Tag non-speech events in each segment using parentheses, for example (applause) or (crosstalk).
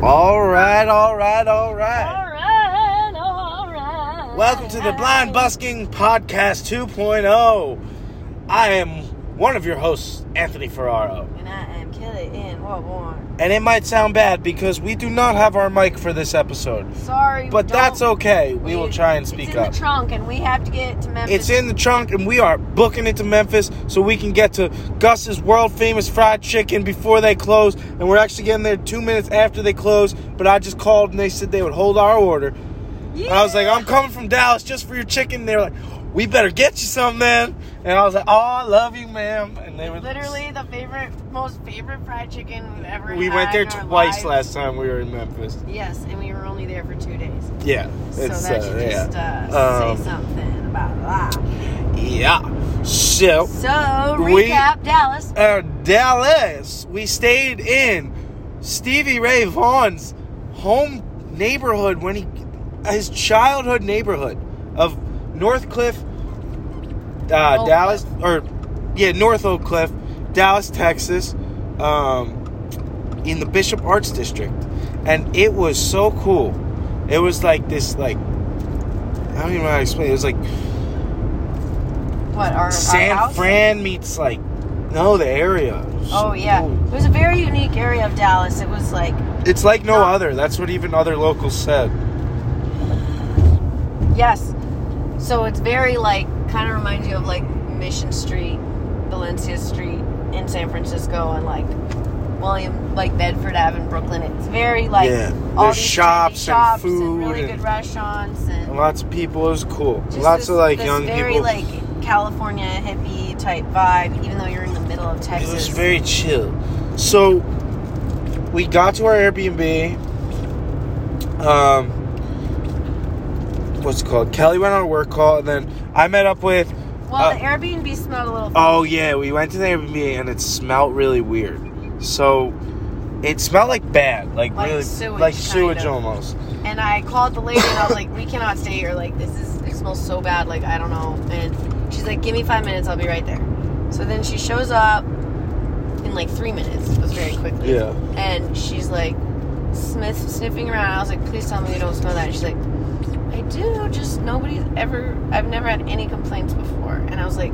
All right, all right, all right. Alright, alright. Welcome to the Blind Busking Podcast 2.0. I am one of your hosts, Anthony Ferraro. And I am Kelly in What Warren. And it might sound bad because we do not have our mic for this episode. Sorry, But that's okay. We will try and speak it's in up. the trunk, and we have to get to Memphis. It's in the trunk, and we are booking it to Memphis so we can get to Gus's world famous fried chicken before they close. And we're actually getting there two minutes after they close. But I just called and they said they would hold our order. And I was like, I'm coming from Dallas just for your chicken. They were like, we better get you some, man. And I was like, oh, I love you, ma'am. And they were literally the favorite, most favorite fried chicken we've ever We went there twice lives. last time we were in Memphis. Yes, and we were only there for two days. Yeah, So it's that uh, should yeah. just uh, Um, say something about that. yeah. So So, we- recap Dallas. uh, Dallas, we stayed in Stevie Ray Vaughan's home neighborhood when he, his childhood neighborhood of Northcliff, uh, Oak Dallas, or yeah, North Oak Cliff, Dallas, Texas, um, in the Bishop Arts District, and it was so cool. It was like this, like I don't even know how to explain. It, it was like What, our, our San house? Fran meets like no the area. Oh, so yeah. cool. It was a very unique area of Dallas. It was like, It's like no No. other. That's what even other locals said. Yes. So it's very like kind of reminds you of like Mission Street, Valencia Street in San Francisco, and like William, like Bedford Ave in Brooklyn. It's very like Yeah. all these trendy shops and shops food really and- good restaurants, and And lots of people. It was cool. lots this, of like young very people. like California hippie type vibe, even though you're in the middle of Texas. it was very chill. So we got to our Airbnb. Um, what's it called? Kelly went on a work call, and then I met up with. well, uh, the Airbnb smelled a little. Oh yeah, we went to the Airbnb and it smelled really weird. So it smelled like bad, like, Like really, sewage, like sewage of. almost. And I called the lady and I was like, we cannot stay here. Like, this is, it smells so bad. Like, I don't know. And she's like, give me five minutes. I'll be right there. So then she shows up in like three minutes. It was very quickly. Yeah. And she's like, Smith sniffing around. I was like, please tell me you don't smell that. And she's like, Do. Just nobody's ever, I've never had any complaints before. And I was like,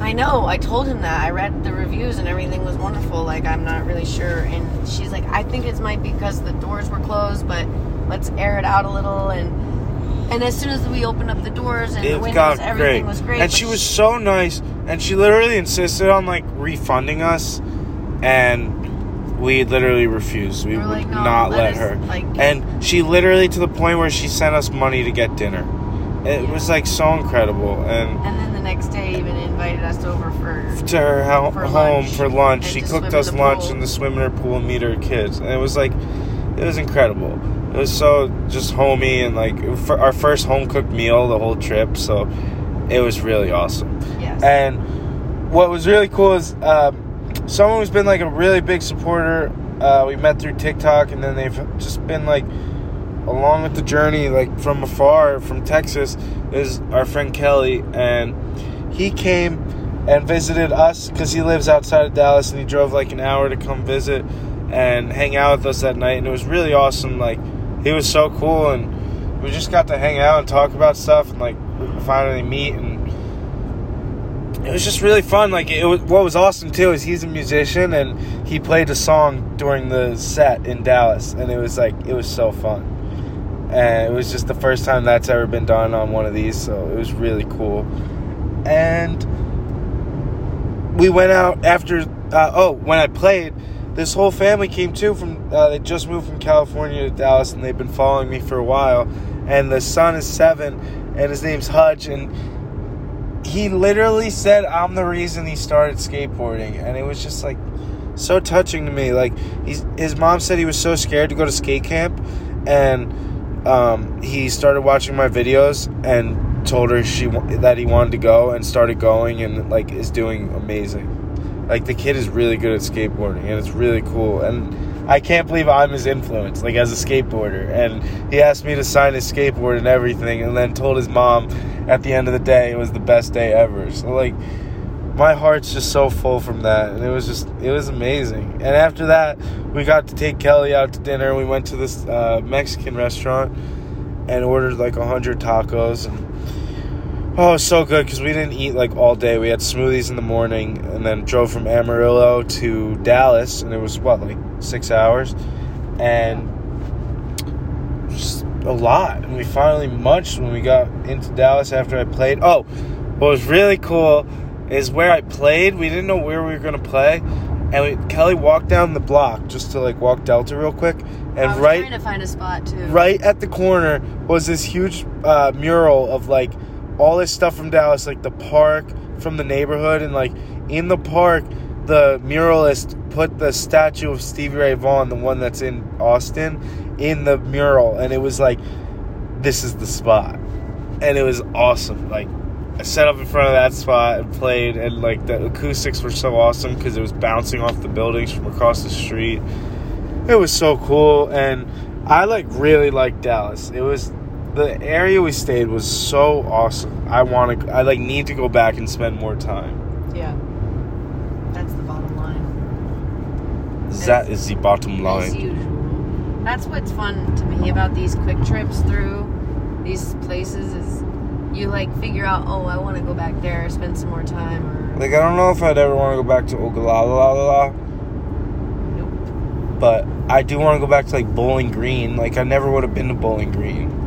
I know. I told him that. I read the reviews and everything was wonderful. Like I'm not really sure. And she's like, I think it might be because the doors were closed, but let's air it out a little. And and as soon as we opened up the doors and the windows, everything great. was great. And she was so nice, and she literally insisted on like refunding us, and we literally refused. We were would like, "No, not let let us, her. like- and she literally to the point where she sent us money to get dinner. It Yeah. was like so incredible, and And then the next day, even invited us over for. to her ho- For home lunch. for lunch. And She cooked us lunch pool. in the swim in her pool and meet her kids, and it was like, it was incredible. It was so just homey and like our first home cooked meal the whole trip. So it was really awesome. Yes. And what was really cool is um, someone who's been like a really big supporter. Uh, we met through TikTok, and then they've just been like along with the journey, like from afar, from Texas, is our friend Kelly, and he came and visited us because he lives outside of Dallas, and he drove like an hour to come visit and hang out with us that night, and it was really awesome. Like he was so cool, and we just got to hang out and talk about stuff, and like finally meet and it was just really fun. Like it was, what was awesome too is he's a musician and he played a song during the set in Dallas, and it was like it was so fun. And it was just the first time that's ever been done on one of these, so it was really cool. And we went out after. Uh, oh, when I played, this whole family came too from. Uh, they just moved from California to Dallas, and they've been following me for a while. And the son is seven, and his name's Hutch, and he literally said I'm the reason he started skateboarding, and it was just like so touching to me. Like he's his mom said he was so scared to go to skate camp, and um, he started watching my videos and told her she that he wanted to go and started going and like is doing amazing. Like the kid is really good at skateboarding and it's really cool and I can't believe I'm his influence like as a skateboarder and he asked me to sign his skateboard and everything and then told his mom at the end of the day it was the best day ever. So like my heart's just so full from that, and it was just it was amazing. And after that, we got to take Kelly out to dinner. We went to this uh, Mexican restaurant and ordered like a hundred tacos and. Oh, so good because we didn't eat like all day. We had smoothies in the morning and then drove from Amarillo to Dallas, and it was what, like six hours? And just a lot. And we finally munched when we got into Dallas after I played. Oh, what was really cool is where I played. We didn't know where we were gonna play, and we, Kelly walked down the block just to like walk Delta real quick, and right trying to find a spot too. right at the corner was this huge uh, mural of like all this stuff from Dallas, like the park from the neighborhood, and like in the park, the muralist put the statue of Stevie Ray Vaughan, the one that's in Austin, in the mural, and it was like, this is the spot, and it was awesome. Like, I set up in front of that spot and played, and like the acoustics were so awesome because it was bouncing off the buildings from across the street. It was so cool, and I like really liked Dallas. It was the area we stayed was so awesome. I want to, I like need to go back and spend more time. Yeah. That's the bottom line. That is the bottom As line. usual. That's what's fun to me about these quick trips through these places is you like figure out, oh, I want to go back there, spend some more time, or Like I don't know if I'd ever want to go back to Ogallala, nope. but I do want to go back to like Bowling Green. Like I never would have been to Bowling Green.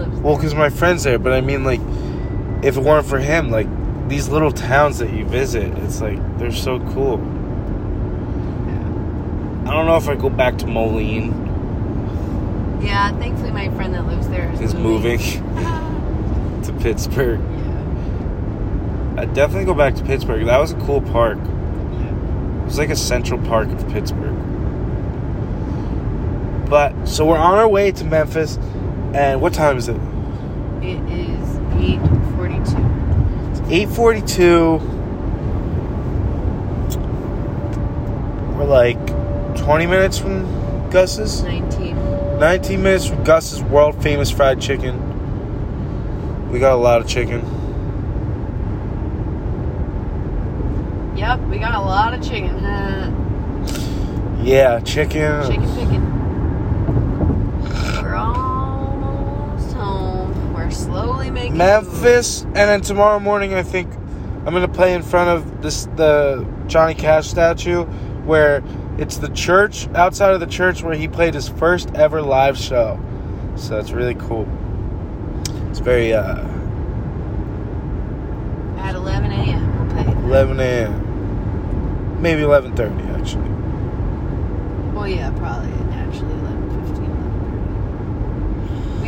Yeah, you would. Your friend lives. Well, because my friend's there, but I mean, like, if it weren't for him, like, these little towns that you visit, it's like, they're so cool. Yeah. I don't know if I go back to Moline. Yeah, thankfully my friend that lives there is, Is moving (laughs) to Pittsburgh. yeah. I'd definitely go back to Pittsburgh. That was a cool park. yeah. It was like a central park of Pittsburgh. But, so we're on our way to Memphis, and what time is it? It is eight forty-two. 842 we're like 20 minutes from gus's Nineteen. 19 minutes from gus's world famous fried chicken we got a lot of chicken Yep, we got a lot of chicken. (laughs) Yeah chicken Chicken picking. We're almost home. We're memphis and then tomorrow morning i think i'm gonna play in front of this the johnny cash statue where it's the church outside of the church where he played his first ever live show so that's really cool it's very uh At 11 a.m. We'll play. 11 a.m. Maybe 11:30 actually. Well, yeah, probably actually 11.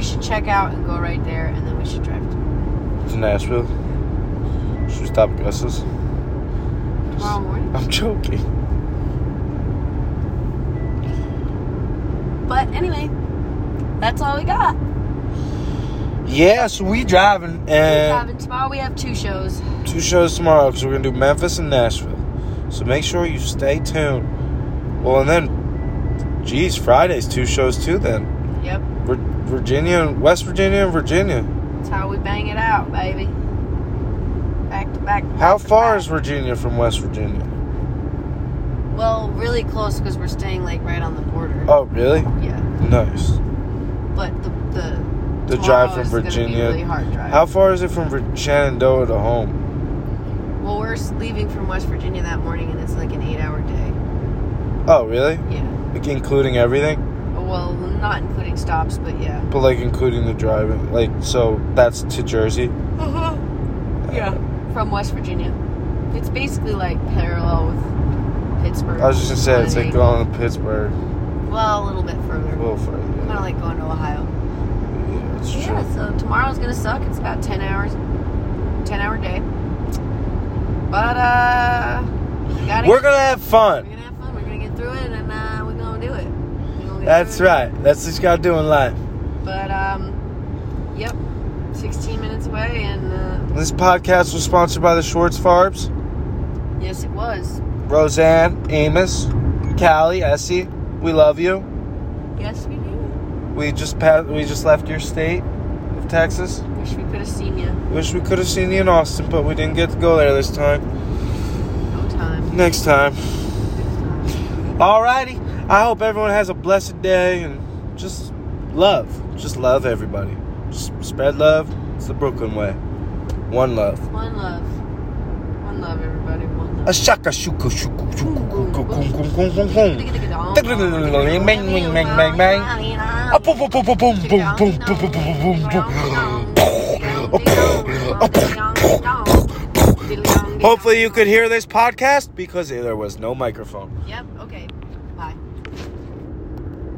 We should check out and go right there, and then we should drive to To Nashville. Should we stop at Gus's? tomorrow morning. I'm joking. But anyway, that's all we got. Yeah, so we driving We're and driving. Tomorrow we have two shows. two shows tomorrow because we're gonna do Memphis and Nashville. So make sure you stay tuned. Well, and then, geez, Friday's two shows too. Then Yep, Vir- Virginia, and West Virginia, and Virginia. that's how we bang it out, baby. Back to back. How back to far back. is Virginia from West Virginia? Well, really close because we're staying like right on the border. Oh, really? Yeah, Nice. but the the The drive from is gonna be Virginia. really hard drive. How far is it from Shenandoah to home? Well, we're leaving from West Virginia that morning, and it's like an eight-hour day. Oh, really? Yeah. Like including everything, Well, not including stops, but yeah. but like including the driving. Like, so that's to Jersey. Uh-huh. Yeah. From West Virginia. It's basically like parallel with Pittsburgh. I was just gonna say it's like going to Pittsburgh. Well, a little bit further. A little further. Kind of like going to Ohio. yeah, it's Yeah, true. so tomorrow's gonna suck. It's about 10 hours. 10 hour day. But, uh. We get- gonna have fun. We're gonna have fun. We're gonna get through it, and uh, we're gonna do it. We're gonna get That's right. That's what you gotta do in life. But um, yep, 16 minutes away, and uh, This podcast was sponsored by the Schwartz Farbs. yes, it was. Roseanne, Amos, Callie, Essie. We love you. Yes, we do. We just passed, we just left your state of Texas. Wish we could have seen you. Wish we could have seen you in Austin, but we didn't get to go there this time. No time. Next time. Next time. Alrighty. I hope everyone has a blessed day and just love. Just love everybody. Just spread love. It's the Brooklyn way. One love. One love. One love, everybody. One love. A shaka shuka shuku shuku kuku kum kum kum kum kum. Bang bang bang bang bang. A boom boom boom boom boom boom boom boom boom boom boom boom. Hopefully you could hear this podcast because there was no microphone. Yep.